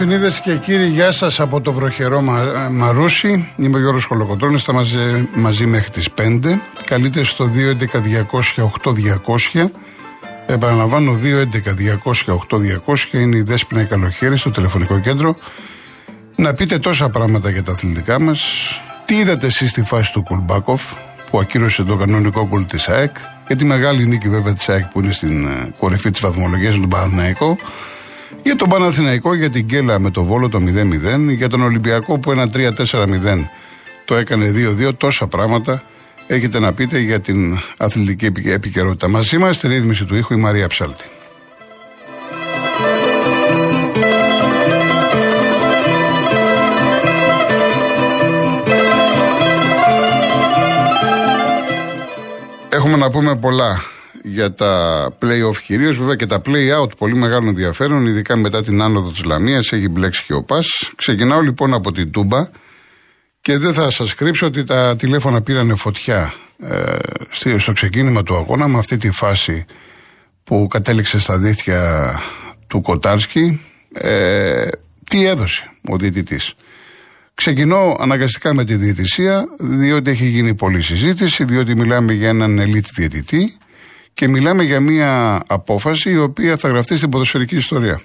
Δεσποινίδε και κύριοι, γεια σας από το βροχερό Μα, Μαρούσι. Είμαι ο Γιώργος Κολοκοτρόνη. Θα μαζί, μαζί μέχρι τις 5. Καλείτε στο 211-200-8200. Επαναλαμβάνω, 211-200-8200 είναι η Δέσποινα Καλοχέρη στο τηλεφωνικό κέντρο. Να πείτε τόσα πράγματα για τα αθλητικά μας. Τι είδατε εσείς στη φάση του Κουλμπάκοφ που ακύρωσε το κανονικό κουλ της ΑΕΚ. Για τη μεγάλη νίκη βέβαια της ΑΕΚ που είναι στην ε, κορυφή της βαθμολογίας με τον Παναθηναϊκό. Για τον Παναθηναϊκό, για την Κέλα με το Βόλο το 0-0. Για τον Ολυμπιακό που ένα 3-4-0 το έκανε 2-2. Τόσα πράγματα έχετε να πείτε για την αθλητική επικαιρότητα. Μαζί μας στη ρύθμιση του ήχου η Μαρία Ψάλτη. Έχουμε να πούμε πολλά για τα play-off κυρίως, βέβαια και τα play-out πολύ μεγάλο ενδιαφέρον, ειδικά μετά την άνοδο της Λαμίας. Έχει μπλέξει και ο Πας. Ξεκινάω λοιπόν από την Τούμπα και δεν θα σας κρύψω ότι τα τηλέφωνα πήρανε φωτιά ε, στο ξεκίνημα του αγώνα με αυτή τη φάση που κατέληξε στα δίχτυα του Κοτάρσκι. Ε, τι έδωσε ο διαιτητής. Ξεκινώ αναγκαστικά με τη διαιτησία, διότι έχει γίνει πολλή συζήτηση, διότι μιλάμε για έναν ελίτ διαιτητή και μιλάμε για μια απόφαση η οποία θα γραφτεί στην ποδοσφαιρική ιστορία.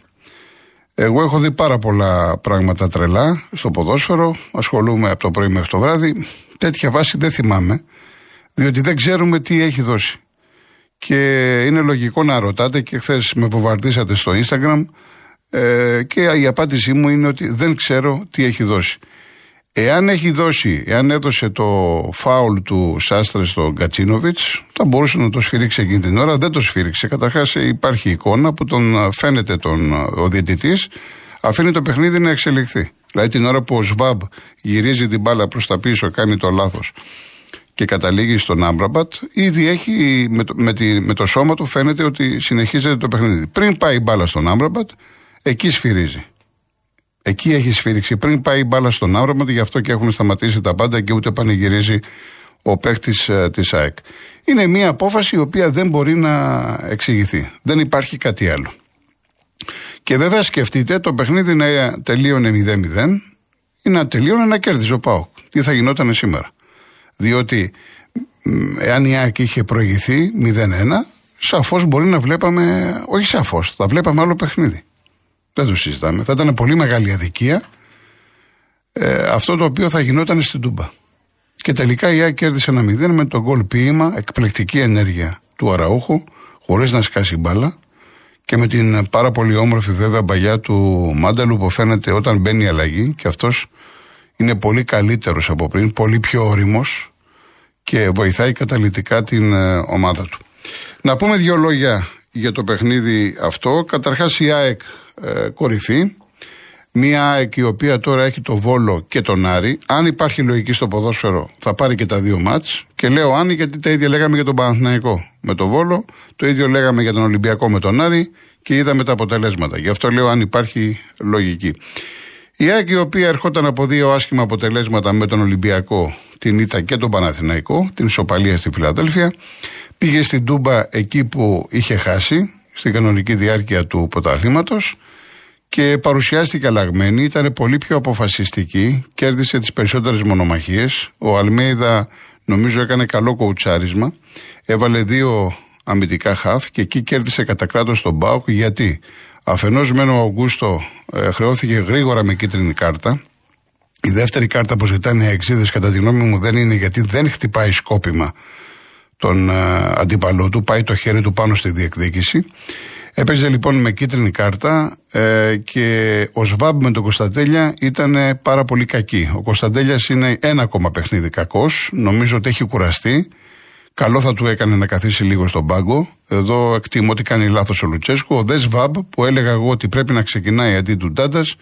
Εγώ έχω δει πάρα πολλά πράγματα τρελά στο ποδόσφαιρο, ασχολούμαι από το πρωί μέχρι το βράδυ. Τέτοια βάση δεν θυμάμαι, διότι δεν ξέρουμε τι έχει δώσει. Και είναι λογικό να ρωτάτε και χθες με βομβαρδίσατε στο Instagram ε, και η απάντησή μου είναι ότι δεν ξέρω τι έχει δώσει. Εάν έχει δώσει, εάν έδωσε το φάουλ του Σάστρε στον Κατσίνοβιτς, θα μπορούσε να το σφυρίξει εκείνη την ώρα. Δεν το σφύριξε. Καταρχάς υπάρχει εικόνα που τον φαίνεται τον, ο διαιτητής, αφήνει το παιχνίδι να εξελιχθεί. Δηλαδή την ώρα που ο Σβάμπ γυρίζει την μπάλα προς τα πίσω, κάνει το λάθος και καταλήγει στον Άμπραμπατ, ήδη έχει με το, με, τη, με το σώμα του φαίνεται ότι συνεχίζεται το παιχνίδι. Πριν πάει η μπάλα στον Άμπραμπατ, εκεί σφυρίζει. Εκεί έχει σφύριξη. Πριν πάει η μπάλα στον άρωμα, γι' αυτό και έχουν σταματήσει τα πάντα και ούτε πανηγυρίζει ο παίκτη ε, της ΑΕΚ. Είναι μια απόφαση η οποία δεν μπορεί να εξηγηθεί. Δεν υπάρχει κάτι άλλο. Και βέβαια σκεφτείτε το παιχνίδι να τελείωνε 0-0 ή να τελείωνε να κέρδιζε ο ΠΑΟΚ. Τι θα γινόταν σήμερα. Διότι εάν η ΑΕΚ είχε προηγηθεί 0-1, σαφώς μπορεί να βλέπαμε, όχι σαφώς, θα βλέπαμε άλλο παιχνίδι. Δεν το συζητάμε. Θα ήταν πολύ μεγάλη αδικία ε, αυτό το οποίο θα γινόταν στην Τούμπα. Και τελικά η ΑΕΚ κέρδισε ένα μηδέν με τον γκολ ποίημα, εκπληκτική ενέργεια του Αραούχου, χωρίς να σκάσει μπάλα και με την πάρα πολύ όμορφη βέβαια μπαλιά του Μάνταλου που φαίνεται όταν μπαίνει η αλλαγή και αυτός είναι πολύ καλύτερος από πριν, πολύ πιο όριμος και βοηθάει καταλητικά την ε, ομάδα του. Να πούμε δύο λόγια για το παιχνίδι αυτό. Καταρχάς η ΑΕΚ ε, κορυφή. Μία ΑΕΚ η οποία τώρα έχει το Βόλο και τον Άρη. Αν υπάρχει λογική στο ποδόσφαιρο θα πάρει και τα δύο μάτς. Και λέω Άννη γιατί τα ίδια λέγαμε για τον Παναθηναϊκό με τον Βόλο. Το ίδιο λέγαμε για τον Ολυμπιακό με τον Άρη και είδαμε τα αποτελέσματα. Γι' αυτό λέω αν υπάρχει λογική. Η ΑΕΚ η οποία ερχόταν από δύο άσχημα αποτελέσματα με τον Ολυμπιακό, την Ήτα και τον Παναθηναϊκό, την ισοπαλία στη Φιλαδέλφια, πήγε στην Τούμπα εκεί που είχε χάσει, στην κανονική διάρκεια του ποταθλήματος και παρουσιάστηκε αλλαγμένη, ήταν πολύ πιο αποφασιστική, κέρδισε τις περισσότερες μονομαχίες. Ο Αλμέιδα νομίζω έκανε καλό κοουτσάρισμα, έβαλε δύο αμυντικά χαφ και εκεί κέρδισε κατά κράτος τον Μπάουκ γιατί αφενός μένω ο Αγκούστο ε, χρεώθηκε γρήγορα με κίτρινη κάρτα. Η δεύτερη κάρτα που ζητάνε οι εξίδες κατά τη γνώμη μου δεν είναι γιατί δεν χτυπάει σκόπιμα τον ε, αντίπαλό του, πάει το χέρι του πάνω στη διεκδίκηση. Έπαιζε λοιπόν με κίτρινη κάρτα ε, και ο Σβάμπ με τον Κωνσταντέλια ήταν πάρα πολύ κακή. Ο Κωνσταντέλιας είναι ένα ακόμα παιχνίδι κακός. Νομίζω ότι έχει κουραστεί. Καλό θα του έκανε να καθίσει λίγο στον πάγκο. Εδώ εκτιμώ ότι κάνει λάθος ο Λουτσέσκου. Ο Δε Σβάμπ που έλεγα εγώ ότι πρέπει να ξεκινάει αντί του Ντάντας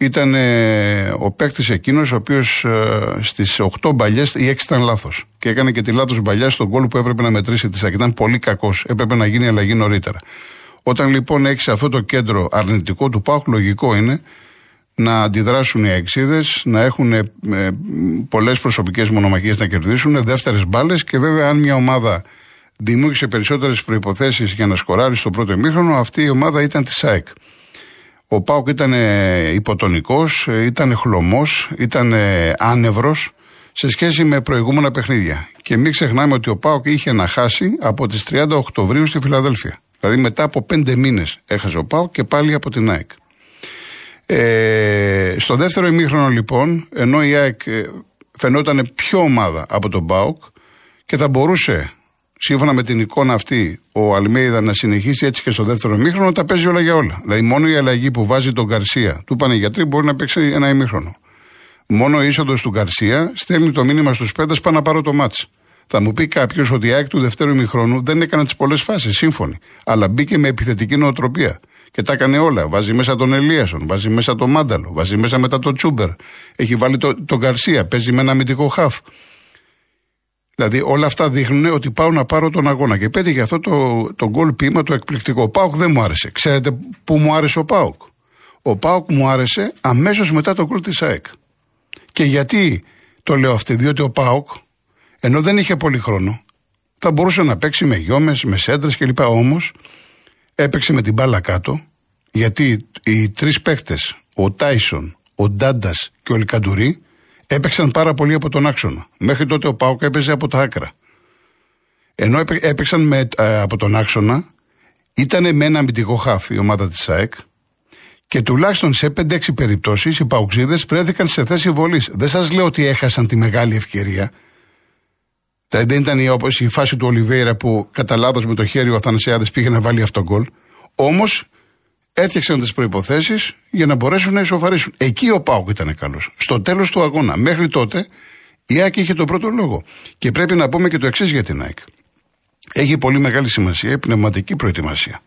ήταν ε, ο παίκτης εκείνος ο οποίος ε, στις 8 μπαλιές ή 6 ήταν λάθος. Και έκανε και τη λάθος μπαλιά στον κόλ που έπρεπε να μετρήσει τη ΣΑΚ. Ήταν πολύ κακός. Έπρεπε να γίνει αλλαγή νωρίτερα. Όταν λοιπόν έχει αυτό το κέντρο αρνητικό του ΠΑΟΚ, λογικό είναι να αντιδράσουν οι αεξίδες, να έχουν ε, πολλές προσωπικές μονομαχίες να κερδίσουν, δεύτερες μπάλες και βέβαια αν μια ομάδα δημιούργησε περισσότερες προποθέσει για να σκοράρει στο πρώτο ημίχρονο, αυτή η ομάδα ήταν της ΣΑΕΚ. Ο Πάοκ ήταν υποτονικός, ήταν χλωμός, ήταν άνευρος σε σχέση με προηγούμενα παιχνίδια. Και μην ξεχνάμε ότι ο Πάοκ είχε να χάσει από τις 30 Οκτωβρίου στη Φιλαδέλφια. Δηλαδή μετά από πέντε μήνες έχασε ο Πάοκ και πάλι από την ΑΕΚ. Ε, στο δεύτερο ημίχρονο λοιπόν, ενώ η ΑΕΚ ε, φαινόταν πιο ομάδα από τον Πάοκ και θα μπορούσε σύμφωνα με την εικόνα αυτή ο Αλμέιδα να συνεχίσει έτσι και στο δεύτερο ημίχρονο, τα παίζει όλα για όλα. Δηλαδή μόνο η αλλαγή που βάζει τον Καρσία του πάνε γιατροί μπορεί να παίξει ένα ημίχρονο. Μόνο η είσοδος του Γκαρσία στέλνει το μήνυμα στους παίδε πάνω να πάρω το μάτς. Θα μου πει κάποιος ότι η ΑΕΚ του δευτέρου ημιχρόνου δεν έκανε τις πολλές φάσεις, σύμφωνοι. Αλλά μπήκε με επιθετική νοοτροπία. Και τα έκανε όλα. Βάζει μέσα τον Ελίασον, βάζει μέσα τον Μάνταλο, βάζει μέσα μετά τον Τσούμπερ. Έχει βάλει τον το Γκαρσία, παίζει με ένα αμυντικό χαφ. Δηλαδή όλα αυτά δείχνουν ότι πάω να πάρω τον αγώνα. Και πέτυχε αυτό το, το γκολ πείμα το εκπληκτικό. Ο Πάουκ δεν μου άρεσε. Ξέρετε πού μου άρεσε ο Πάουκ. Ο Πάουκ μου άρεσε αμέσως μετά το γκολ της ΑΕΚ. Και γιατί το λέω αυτό, διότι ο Πάουκ, ενώ δεν είχε πολύ χρόνο, θα μπορούσε να παίξει με γιόμες, με σέντρες κλπ. Όμως έπαιξε με την μπάλα κάτω, γιατί οι τρεις παίχτε, ο Τάισον, ο Ντάντας και ο Λικαντουρί, έπαιξαν πάρα πολύ από τον άξονα. Μέχρι τότε ο Πάουκ έπαιζε από τα άκρα. Ενώ έπαιξαν με, ε, από τον άξονα, ήταν με ένα αμυντικό χάφι η ομάδα της ΑΕΚ και τουλάχιστον σε 5-6 περιπτώσεις οι παουξίδε βρέθηκαν σε θέση βολής. Δεν σας λέω ότι έχασαν τη μεγάλη ευκαιρία. Δεν ήταν η, όπως η φάση του Ολιβέηρα που κατά λάθος με το χέρι ο Αθανασιάδης πήγε να βάλει αυτό γκολ. Όμως έφτιαξαν τις προποθέσει για να μπορέσουν να ισοφαρίσουν. Εκεί ο Πάουκ ήταν καλός. Στο τέλος του αγώνα. Μέχρι τότε η ΑΕΚ είχε τον πρώτο λόγο. Και πρέπει να πούμε και το εξής για την ΑΕΚ. Έχει πολύ μεγάλη σημασία η πνευματική προετοιμασία.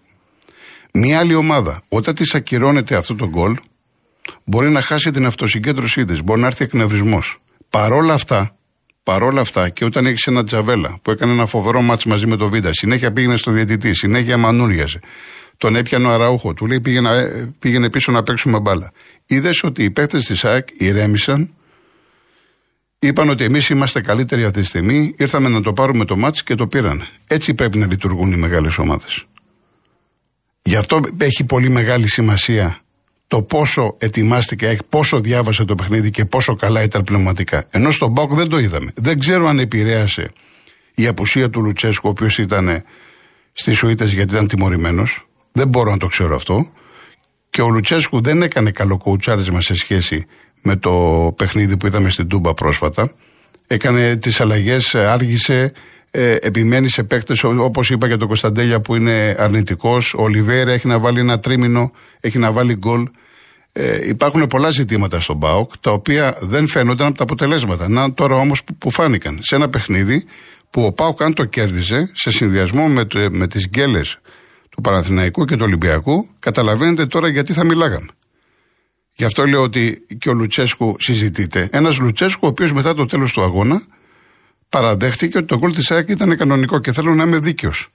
Μια άλλη ομάδα, όταν της ακυρώνεται αυτό το γκολ, μπορεί να χάσει την αυτοσυγκέντρωσή της, μπορεί να έρθει εκνευρισμός. Παρόλα αυτά, παρόλα αυτά, και όταν έχεις ένα τζαβέλα που έκανε ένα φοβερό μάτσο μαζί με το Βίντα, συνέχεια πήγαινε στο διαιτητή, συνέχεια μανούριαζε. Τον έπιανε ο Αραούχο, του λέει πήγαινε, πήγαινε πίσω να παίξουμε μπάλα. Είδες ότι οι παίχτε της ΑΕΚ ηρέμησαν, είπαν ότι εμείς είμαστε καλύτεροι αυτή τη στιγμή, ήρθαμε να το πάρουμε το μάτς και το πήραν. Έτσι πρέπει να λειτουργούν οι μεγάλες ομάδες. Γι' αυτό έχει πολύ μεγάλη σημασία το πόσο ετοιμάστηκε, πόσο διάβασε το παιχνίδι και πόσο καλά ήταν πνευματικά. Ενώ στον Μπάουκ δεν το είδαμε. Δεν ξέρω αν επηρέασε η απουσία του Λουτσέσκου, ο οποίος ήταν στι Σουήτες γιατί ήταν τιμωρημένος. Δεν μπορώ να το ξέρω αυτό. Και ο Λουτσέσκου δεν έκανε καλό κοουτσάρισμα σε σχέση με το παιχνίδι που είδαμε στην Τούμπα πρόσφατα. Έκανε τις αλλαγές, άργησε, ε, επιμένει σε παίκτες όπως είπα για τον Κωνσταντέλια που είναι αρνητικός. Ο Λιβέρα έχει να βάλει ένα τρίμηνο, έχει να βάλει γκολ. Ε, υπάρχουν πολλά ζητήματα στον ΠΑΟΚ τα οποία δεν φαίνονταν από τα αποτελέσματα. Να τώρα όμως που, που, φάνηκαν σε ένα παιχνίδι που ο ΠΑΟΚ αν το κέρδιζε σε συνδυασμό με, το, με τις γκέλες του Παναθηναϊκού και του Ολυμπιακού, καταλαβαίνετε τώρα γιατί θα μιλάγαμε. Γι' αυτό λέω ότι και ο Λουτσέσκου συζητείται. Ένας Λουτσέσκου ο οποίος μετά το τέλος του αγώνα παραδέχτηκε ότι το γκολ της ΑΕΚ ήταν κανονικό και θέλω να είμαι δίκαιος.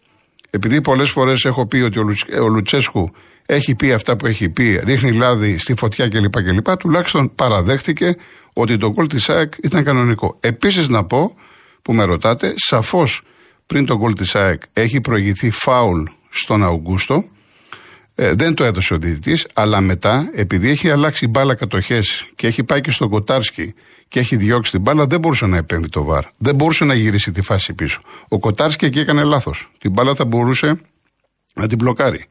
Επειδή πολλές φορές έχω πει ότι ο Λουτσέσκου έχει πει αυτά που έχει πει, ρίχνει λάδι στη φωτιά κλπ. κλπ τουλάχιστον παραδέχτηκε ότι το γκολ της ΑΕΚ ήταν κανονικό. Επίσης να πω, που με ρωτάτε, σαφώς πριν το γκολ της ΑΕΚ έχει προηγηθεί φάουλ στον Αουγκούστο. Ε, δεν το έδωσε ο διαιτητής, αλλά μετά, επειδή έχει αλλάξει μπάλα κατοχές και έχει πάει και στον Κοτάρσκι και έχει διώξει την μπάλα, δεν μπορούσε να επέμβει το βαρ. Δεν μπορούσε να γυρίσει τη φάση πίσω. Ο Κοτάρσκι εκεί έκανε λάθος. Την μπάλα θα μπορούσε να την μπλοκάρει.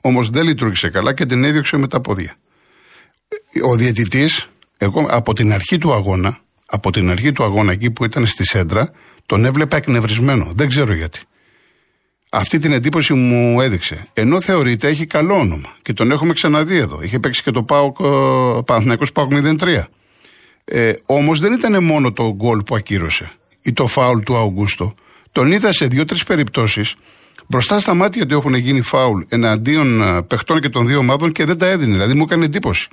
Όμως δεν λειτουργήσε καλά και την έδιωξε με τα πόδια. Ο διαιτητής, εγώ από την αρχή του αγώνα, από την αρχή του αγώνα εκεί που ήταν στη σέντρα, τον έβλεπα εκνευρισμένο. Δεν ξέρω γιατί. Αυτή την εντύπωση μου έδειξε. Ενώ θεωρείται έχει καλό όνομα και τον έχουμε ξαναδεί εδώ. Είχε παίξει και το ΠΑΟΚ, Παναθηναϊκός ΠΑΟΚ 03. Ε, Όμως δεν ήταν μόνο το γκολ που ακύρωσε ή το φάουλ του Αουγκούστο. Τον είδα σε δύο-τρεις περιπτώσεις μπροστά στα μάτια του έχουν γίνει φάουλ εναντίον ε, παιχτών και των δύο ομάδων και δεν τα έδινε. Δηλαδή μου έκανε εντύπωση.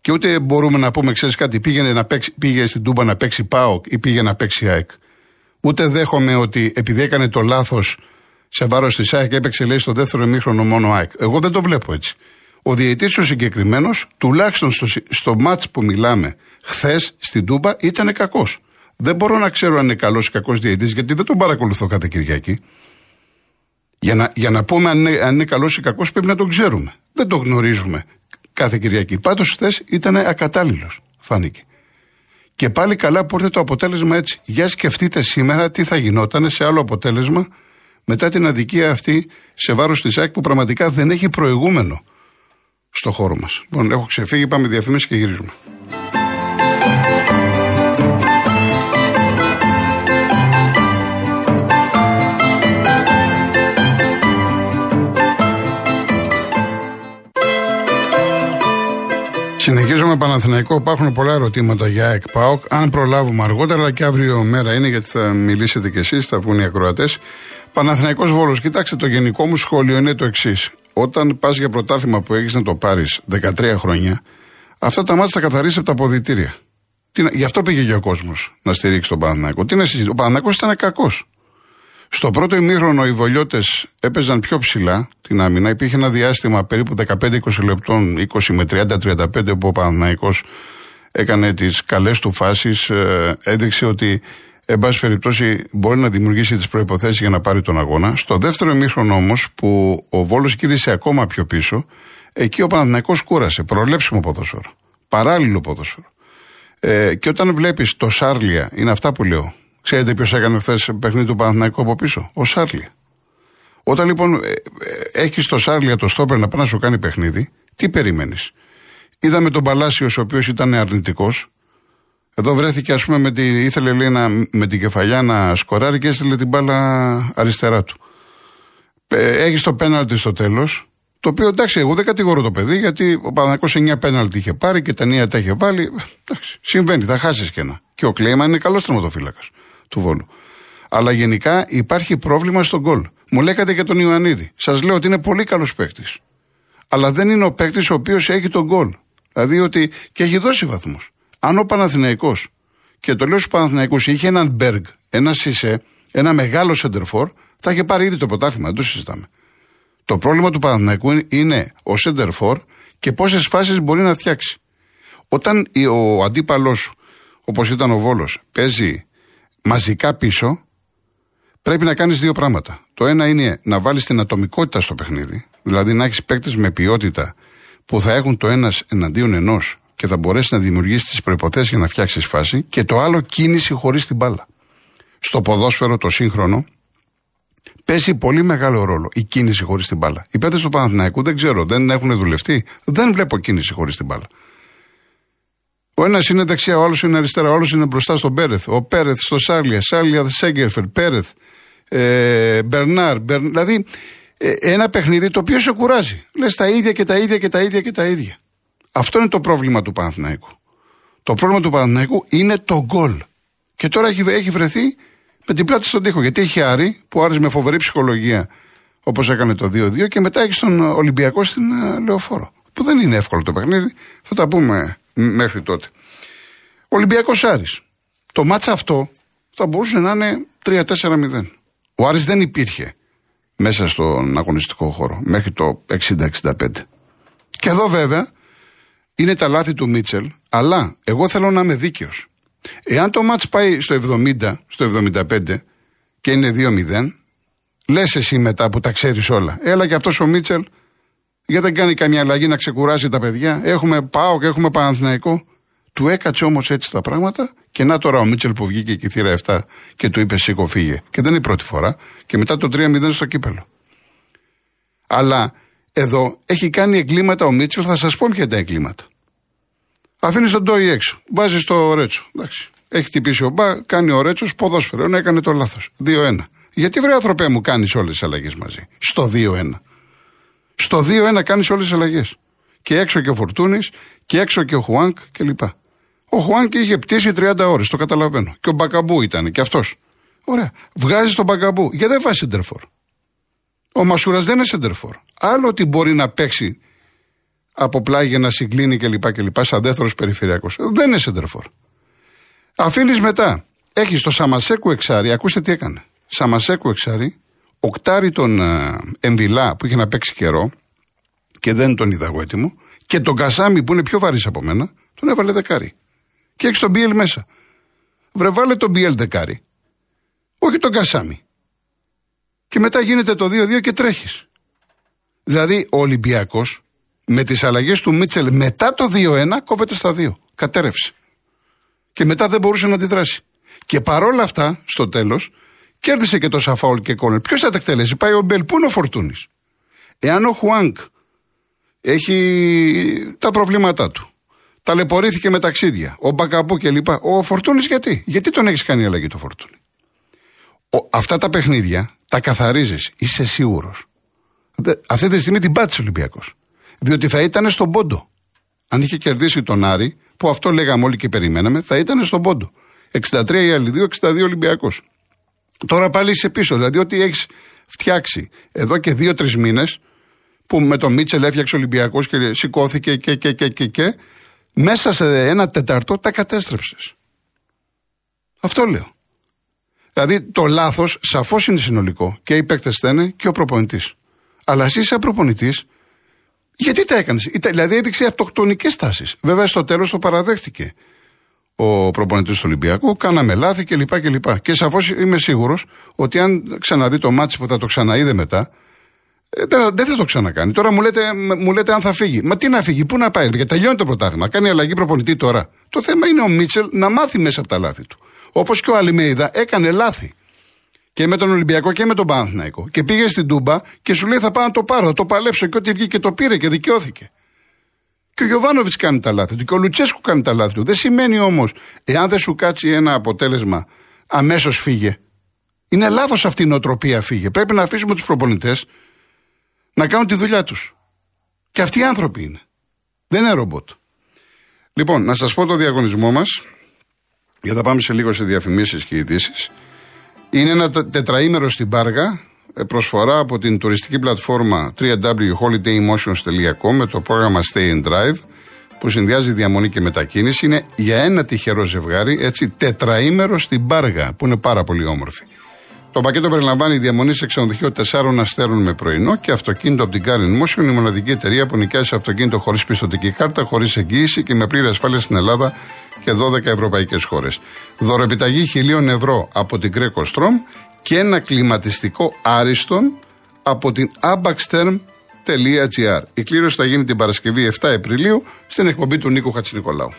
Και ούτε μπορούμε να πούμε, ξέρεις κάτι, πήγαινε, να παίξει, πήγε στην Τούμπα να παίξει ΠΑΟΚ ή πήγε να παίξει ΑΕΚ. Ούτε δέχομαι ότι επειδή έκανε το λάθος σε βάρος της ΑΕΚ έπαιξε λέει στο δεύτερο ημίχρονο μόνο ΑΕΚ. Εγώ δεν το βλέπω έτσι. Ο διαιτητής ο συγκεκριμένος, τουλάχιστον στο, στο μάτς που μιλάμε, χθες στην Τούμπα ήταν κακός. Δεν μπορώ να ξέρω αν είναι καλός ή κακός διαιτητής, γιατί δεν τον παρακολουθώ κάθε Κυριακή. Για να, για να πούμε αν είναι, αν είναι καλός ή κακός, πρέπει να τον ξέρουμε. Δεν το γνωρίζουμε. κάθε Κυριακή. Πάντως χθες ήταν ακατάλληλος, φάνηκε. Και πάλι καλά που ήρθε το αποτέλεσμα έτσι. Για σκεφτείτε σήμερα τι θα γινόταν σε άλλο αποτέλεσμα μετά την αδικία αυτή σε βάρος της ΑΕΚ που πραγματικά δεν έχει προηγούμενο στο χώρο μας. Λοιπόν, έχω ξεφύγει, πάμε διαφήμιση και γυρίζουμε. Συνεχίζουμε Παναθηναϊκό. Υπάρχουν πολλά ερωτήματα για ΕΚΠΑΟΚ. Αν προλάβουμε αργότερα, αλλά και αύριο μέρα είναι γιατί θα μιλήσετε κι εσείς, θα βγουν οι ακροατές. Παναθηναϊκός Βόλος. Κοιτάξτε, το γενικό μου σχόλιο είναι το εξής. Όταν πας για πρωτάθλημα που έχεις να το πάρεις 13 χρόνια, αυτά τα μάτια θα καθαρίσει από τα αποδητήρια. Γι' αυτό πήγε και ο κόσμος να στηρίξει τον Παναθηναϊκό. Τι να Ο Παναθηναϊκός ήταν κακός. Στο πρώτο ημίχρονο οι βολιώτες έπαιζαν πιο ψηλά την άμυνα. Υπήρχε ένα διάστημα περίπου 15-20 λεπτών, 20 με 30-35, όπου ο Παναθναϊκό έκανε τις καλές του φάσεις. Ε, έδειξε ότι, εν πάση περιπτώσει, μπορεί να δημιουργήσει τις προποθέσει για να πάρει τον αγώνα. Στο δεύτερο ημίχρονο όμως, που ο Βόλος κύρισε ακόμα πιο πίσω, εκεί ο Παναθναϊκό κούρασε. Προλέψιμο ποδόσφαιρο. Παράλληλο ποδόσφαιρο. Ε, και όταν βλέπεις το Σάρλια, είναι αυτά που λέω, Ξέρετε ποιος έκανε χθες παιχνίδι του Παναθηναϊκού από πίσω, ο Σάρλι. Όταν λοιπόν ε, ε, έχεις το Σάρλια το στόπερ να πάει να σου κάνει παιχνίδι, τι περιμένεις; Είδαμε τον Παλάσιος, ο οποίος ήταν αρνητικός. Εδώ βρέθηκε, ας πούμε, με τη, ήθελε λέει, να, με την κεφαλιά να σκοράρει και έστειλε την μπάλα αριστερά του. Ε, έχει το πέναλτι στο τέλος. Το οποίο εντάξει, εγώ δεν κατηγορώ το παιδί γιατί ο Παναγιώ 9 πέναλτι είχε πάρει και τα νέα τα είχε βάλει. Εντάξει, συμβαίνει, θα χάσεις και ένα. Και ο Κλέιμα είναι καλός τερματοφύλακα του Βόλου. Αλλά γενικά υπάρχει πρόβλημα στον γκολ. Μου λέγατε για τον Ιωαννίδη. Σας λέω ότι είναι πολύ καλός παίκτης. Αλλά δεν είναι ο παίκτης ο οποίος έχει τον γκολ. Δηλαδή ότι και έχει δώσει βαθμούς. Αν ο Παναθηναϊκός και το λέω στους Παναθηναϊκούς είχε έναν Μπέργκ, ένα Σισε, ένα μεγάλο σεντερφόρ, θα είχε πάρει ήδη το πρωτάθλημα. Δεν το συζητάμε. Το πρόβλημα του Παναθηναϊκού είναι ο σεντερφόρ και πόσες φάσεις μπορεί να φτιάξει. Όταν ο αντίπαλός σου, όπως ήταν ο Βόλος, παίζει μαζικά πίσω, πρέπει να κάνεις δύο πράγματα. Το ένα είναι να βάλεις την ατομικότητα στο παιχνίδι, δηλαδή να έχεις παίκτες με ποιότητα που θα έχουν το ένας εναντίον ενός και θα μπορέσεις να δημιουργήσεις τις προποθέσει για να φτιάξεις φάση. Και το άλλο, κίνηση χωρίς την μπάλα. Στο ποδόσφαιρο το σύγχρονο παίζει πολύ μεγάλο ρόλο η κίνηση χωρίς την μπάλα. Οι παίκτες του Παναθηναϊκού δεν ξέρω, δεν έχουν δουλευτεί. Δεν βλέπω κίνηση χωρίς την μπάλα. Ο ένας είναι δεξιά, ο άλλος είναι αριστερά, ο άλλος είναι μπροστά στον Πέρεθ. Ο Πέρεθ στο Σάρλια, Σάρλια Σέγκερφερ, Πέρεθ, ε, Μπερνάρ. δηλαδή ε, ένα παιχνίδι το οποίο σε κουράζει. Λες τα ίδια και τα ίδια και τα ίδια και τα ίδια. Αυτό είναι το πρόβλημα του Παναθηναϊκού. Το πρόβλημα του Παναθηναϊκού είναι το γκολ. Και τώρα έχει, έχει βρεθεί με την πλάτη στον τοίχο. Γιατί έχει Άρη, που Άρης με φοβερή ψυχολογία, όπως έκανε το 2-2, και μετά έχει τον Ολυμπιακό στην uh, Λεωφόρο. Που δεν είναι εύκολο το παιχνίδι. Θα τα πούμε μέχρι τότε. Ολυμπιακός Άρης. Το μάτσα αυτό θα μπορούσε να είναι 3-4-0. Ο Άρης δεν υπήρχε μέσα στον αγωνιστικό χώρο μέχρι το 60-65. Και εδώ βέβαια είναι τα λάθη του Μίτσελ, αλλά εγώ θέλω να είμαι δίκαιος. Εάν το μάτς πάει στο 70, στο 75 και είναι 2-0, λες εσύ μετά που τα ξέρεις όλα, έλα και αυτός ο Μίτσελ γιατί δεν κάνει καμία αλλαγή να ξεκουράσει τα παιδιά. Έχουμε πάω και έχουμε Παναθηναϊκό. Του έκατσε όμως έτσι τα πράγματα και να τώρα ο Μίτσελ που βγήκε και η θύρα 7 και του είπε Σήκω, φύγε. Και δεν είναι η πρώτη φορά. Και μετά το 3-0 στο κύπελο. Αλλά εδώ έχει κάνει εγκλήματα ο Μίτσελ, θα σας πω ποια είναι τα εγκλήματα. Αφήνεις τον Ντόι έξω. Βάζεις το Ρέτσο. Εντάξει. Έχει χτυπήσει ο Μπα, κάνει ο Ρέτσος ποδόσφαιρο. Να έκανε το λάθος. 2-1. Γιατί βρε άνθρωπέ μου κάνεις όλες τις αλλαγές μαζί. Στο 2-1. Στο 2-1 κάνεις όλες τις αλλαγές. Και έξω και ο Φορτούνης και έξω και ο Χουάνγκ κλπ. Ο Χουάνγκ είχε πτήση 30 ώρες, το καταλαβαίνω. Και ο Μπακαμπού ήταν και αυτός. Ωραία. Βγάζεις τον Μπακαμπού. Γιατί δεν βάζει σεντερφόρ. Ο Μασούρας δεν είναι σεντερφόρ. Άλλο ότι μπορεί να παίξει από πλάγια να συγκλίνει κλπ. κλπ σαν δεύτερος περιφερειακός. Δεν είναι σεντερφόρ. Αφήνεις μετά. Έχεις το Σαμασέκου εξάρι. Ακούστε τι έκανε. Σαμασέκου εξάρι οκτάρι τον ε, Εμβιλά που είχε να παίξει καιρό και δεν τον είδα εγώ έτοιμο και τον Κασάμι που είναι πιο βαρύς από μένα τον έβαλε δεκάρι. Και έχεις τον Μπιέλ μέσα. Βρε βάλε τον Μπιέλ δεκάρι. Όχι τον Κασάμι. Και μετά γίνεται το 2-2 και τρέχεις. Δηλαδή ο Ολυμπιακός Με τις αλλαγές του Μίτσελ μετά το 2-1 κόβεται στα 2. Κατέρευσε. Και μετά δεν μπορούσε να αντιδράσει. Και παρόλα αυτά, στο τέλος, κέρδισε και το Σαφάουλ και Κόνερ. Ποιος θα τα εκτελέσει, πάει ο Μπέλ. Πού είναι ο Φορτούνης; Εάν ο Χουάνκ έχει τα προβλήματά του, ταλαιπωρήθηκε με ταξίδια, ο Μπακαπού κλπ. Ο Φορτούνης γιατί, γιατί τον έχεις κάνει αλλαγή το Φορτούνη; Αυτά τα παιχνίδια τα καθαρίζεις, είσαι σίγουρος. Αυτή τη στιγμή την πάτησε ο Ολυμπιακός. Διότι θα ήταν στον πόντο. Αν είχε κερδίσει τον Άρη, που αυτό λέγαμε όλοι και περιμέναμε, θα ήταν στον πόντο. 63 οι άλλοι δύο, 62 Ολυμπιακός. Τώρα πάλι είσαι πίσω. Δηλαδή ότι έχεις φτιάξει εδώ και δύο-τρεις μήνες που με τον Μίτσελ έφτιαξε ο Ολυμπιακός και σηκώθηκε και, και, και, και, και, μέσα σε ένα τετάρτο τα κατέστρεψες. Αυτό λέω. Δηλαδή το λάθος σαφώς είναι συνολικό. Και οι παίκτες φταίνε και ο προπονητής. Αλλά εσύ, σαν προπονητής, γιατί τα έκανες; Δηλαδή έδειξε αυτοκτονικές τάσεις. Βέβαια στο τέλος το παραδέχτηκε ο προπονητής του Ολυμπιακού. Κάναμε λάθη κλπ. Και, και, και σαφώς είμαι σίγουρος ότι αν ξαναδεί το ματς που θα το ξαναείδε μετά, ε, δεν θα το ξανακάνει. Τώρα μου λέτε, μου λέτε αν θα φύγει. Μα τι να φύγει, πού να πάει, γιατί τελειώνει το πρωτάθλημα. Κάνει αλλαγή προπονητή τώρα. Το θέμα είναι ο Μίτσελ να μάθει μέσα από τα λάθη του. Όπως και ο Αλμέιδα έκανε λάθη. Και με τον Ολυμπιακό και με τον Παναθηναϊκό. Και πήγε στην Τούμπα και σου λέει θα πάω να το πάρω, θα το παλέψω και ό,τι βγήκε το πήρε και δικαιώθηκε. Και ο Γιωβάνοβιτς κάνει τα λάθη του και ο Λουτσέσκου κάνει τα λάθη του. Δεν σημαίνει όμως, εάν δεν σου κάτσει ένα αποτέλεσμα, αμέσως φύγε. Είναι λάθος αυτή η νοοτροπία φύγε. Πρέπει να αφήσουμε τους προπονητές να κάνουν τη δουλειά τους. Και αυτοί οι άνθρωποι είναι. Δεν είναι ρομπότ. Λοιπόν, να σας πω το διαγωνισμό μας, για να πάμε σε λίγο σε διαφημίσεις και ειδήσεις. Είναι ένα τετραήμερο στην Πάργα, ε, προσφορά από την τουριστική πλατφόρμα www.holidaymotions.com με το πρόγραμμα Stay and Drive που συνδυάζει διαμονή και μετακίνηση. Είναι για ένα τυχερό ζευγάρι, έτσι, τετραήμερο στην Πάργα, που είναι πάρα πολύ όμορφη. Το πακέτο περιλαμβάνει διαμονή σε ξενοδοχείο 4 αστέρων με πρωινό και αυτοκίνητο από την Carin Motion, η μοναδική εταιρεία που νοικιάζει αυτοκίνητο χωρίς πιστοτική κάρτα, χωρίς εγγύηση και με πλήρη ασφάλεια στην Ελλάδα και 12 ευρωπαϊκές χώρες. Δωρεπιταγή χιλίων ευρώ από την Greco Strom και ένα κλιματιστικό άριστον από την abaxterm.gr. Η κλήρωση θα γίνει την Παρασκευή 7 Απριλίου στην εκπομπή του Νίκου Χατσινικολάου.